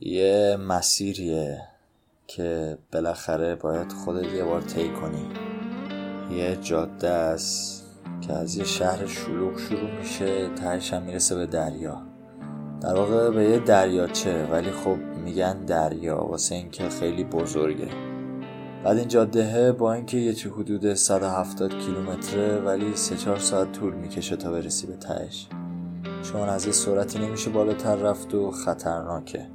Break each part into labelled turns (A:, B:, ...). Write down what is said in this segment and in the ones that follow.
A: یه مسیریه که بالاخره باید خودت یه بار طی کنی. یه جاده است که از یه شهر شلوغ شروع میشه تهش هم می‌رسه به دریا. در واقع به یه دریاچه ولی خب میگن دریا واسه اینکه خیلی بزرگه. بعد این جاده با اینکه یه چه حدود 170 کیلومتره ولی 3 4 ساعت طول می‌کشه تا برسی به تهش. چون از یه سرعتی نمیشه بالاتر رفت و خطرناکه.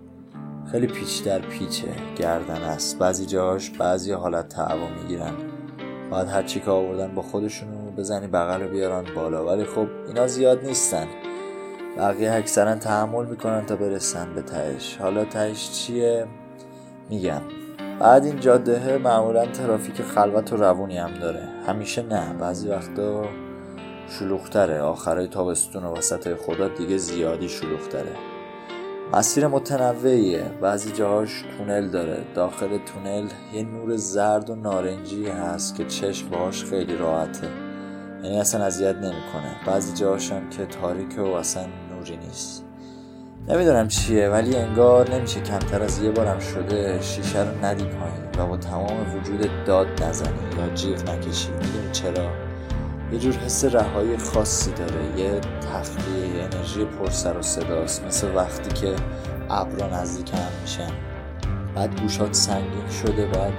A: خیلی پیچ در پیچه گردن است. بعضی جاهاش بعضی حالت تعوا می‌گیرن. باید هر چی که آوردن با خودشونو بزنی بغل بیارن بالا. ولی خب اینا زیاد نیستن. بقیه اکثرا تحمل می‌کنن تا برسن به تهش. حالا تهش چیه؟ میگم. بعد این جاده معمولا ترافیک خلوت و روونی هم داره. همیشه نه. بعضی وقتا شلوغتره. آخرای تابستون و وسط خدا دیگه زیادی شلوغتره. مسیر متنوعیه. بعضی جاهاش تونل داره. داخل تونل یه نور زرد و نارنجی هست که چشم باهاش خیلی راحته. یعنی اصلا اذیت نمی‌کنه. بعضی جاهاش هم که تاریک و اصلا نوری نیست. نمی‌دونم چیه ولی انگار نمیشه کمتر از یه بارم شده شیشه رو ندی پایین و با تمام وجود داد نزنی یا جیغ نکشی. می‌دونی چرا؟ یه جور حس رهایی خاصی داره. یه تخلیه یه انرژی پرسر و صداست. مثل وقتی که ابرا نزدیک هم میشن. بعد گوشات سنگین شده بعد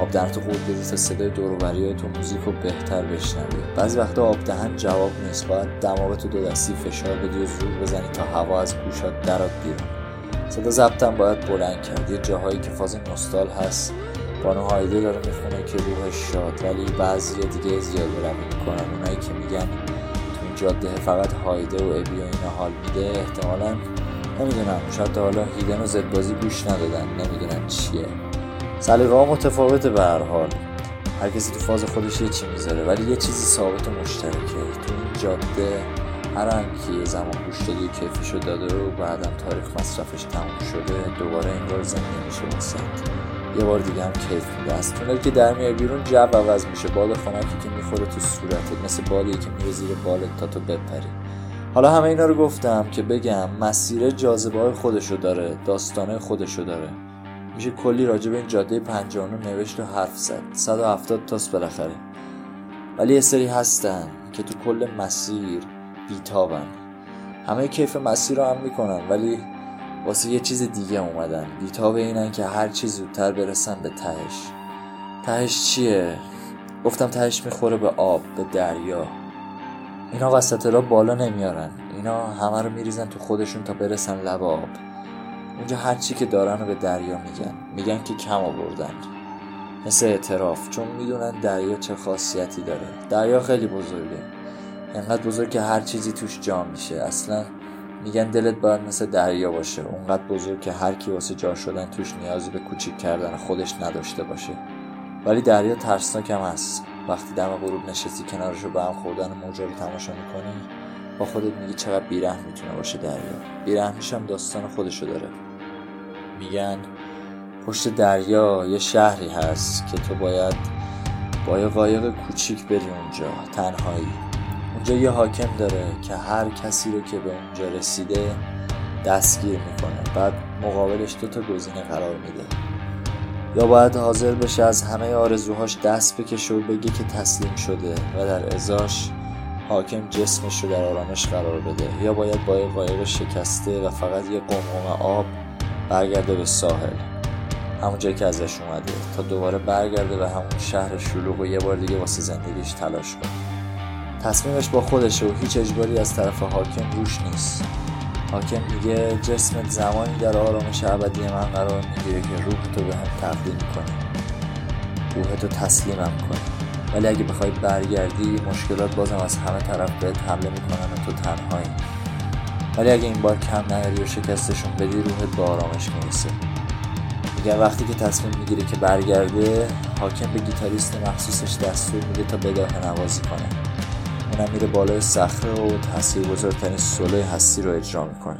A: آب در تو قورت بدی تا صدای دوروبری تو موزیک رو بهتر بشنوی. بعضی وقتا آب دهن جواب نیست. باید دماغ تو دو دستی فشار بدی و زور بزنی تا هوا از گوشات درات بیرون. صدا ضبطم باید بلند کرد. یه جاهایی که فاز نستال هست. بانو هایده داره می‌خونه که روحش شاد ولی بعضی دیگه زیاد برم می‌کنن. اونایی که میگن تو این جاده فقط هایده و ابی و اینا حال میده احتمالا نمی‌دونم. شاید حالا هیدن و زدبازی گوش ندادن. نمی‌دونم چیه. سلیقه متفاوته به هر حال. هر کسی تو فاز خودش یه چی می‌ذاره ولی یه چیزی ثابت و مشترکه. تو این جاده هر که زمان گوش دادی و کیفشو داده و بعدم تاریخ مصرفش تموم شده دوباره انگار زنده میشه یه بار دیگه هم کیف میده از تونل که در میای بیرون جو عوض میشه. باد خنکی که می‌خوره تو صورتت مثل بادی که میره زیر بالت تا تو بپری. حالا همه اینا رو گفتم که بگم مسیر جاذبه های خودشو داره. داستانه خودشو داره. میشه کلی راجع به این جاده پنجانو نوشت و حرف زد. 170 تاست بالاخره. ولی یه سری هستن که تو کل مسیر بیتابن. همه کیف مسیر رو هم می‌کنن. ولی واسه یه چیز دیگه اومدن. بیتاب اینن که هر چیز زودتر برسن به تهش. تهش چیه؟ گفتم تهش می‌خوره به آب به دریا. اینا وسط را بالا نمیارن. اینا همه رو میریزن تو خودشون تا برسن لب آب. اونجا هر چی که دارن رو به دریا میگن. میگن که کم آوردن. مثل اعتراف. چون می‌دونن دریا چه خاصیتی داره. دریا خیلی بزرگه. انقدر بزرگ که هر چیزی توش جا میشه. اصلا میگن دلت باید مثل دریا باشه. اونقدر بزرگ که هر کی واسه جا شدن توش نیازی به کوچیک کردن خودش نداشته باشه. ولی دریا ترسناک هم هست. وقتی دم غروب نشستی کنارش رو به هم خوردن موجا رو تماشا می‌کنی با خودت میگی چقدر بیره می‌تونه باشه دریا. بیرحمیش هم داستان خودشو داره. میگن پشت دریا یه شهری هست که تو باید با یه قایق کوچیک بری اونجا. تنهایی. اونجا یه حاکم داره که هر کسی رو که به اونجا رسیده دستگیر می‌کنه. بعد مقابلش دو تا گزینه قرار میده. یا باید حاضر بشه از همه آرزوهاش دست بکشه و بگه که تسلیم شده و در ازاش حاکم جسمش رو در آرامش قرار بده. یا باید با یه قایق شکسته و فقط یه قمقم آب برگرده به ساحل. همون جایی که ازش اومده. تا دوباره برگرده به همون شهر شلوغ و یه بار دیگه واسه زندگیش تلاش کنه. تصمیمش با خودشه و هیچ اجباری از طرف حاکم روش نیست. حاکم میگه جسمت زمانی در آرامش ابدی من قرار می‌گیره که روح تو به هم تبدیل کنه روحتو تسلیمم کنه. ولی اگه بخوای برگردی مشکلات بازم از همه طرف بهت حمله می‌کنن و تو تنهایی. ولی اگه این بار کم نیاری و شکستشون بدی روحت به آرامش می‌رسه. میگن وقتی که تصمیم می‌گیره که برگرده حاکم به گیتاریست مخصوصش دستور میده تا بداه نوازی کنه. اونم میره بالای صخره و تاثیر بزرگترین سولوی هستی رو اجرا می‌کنه.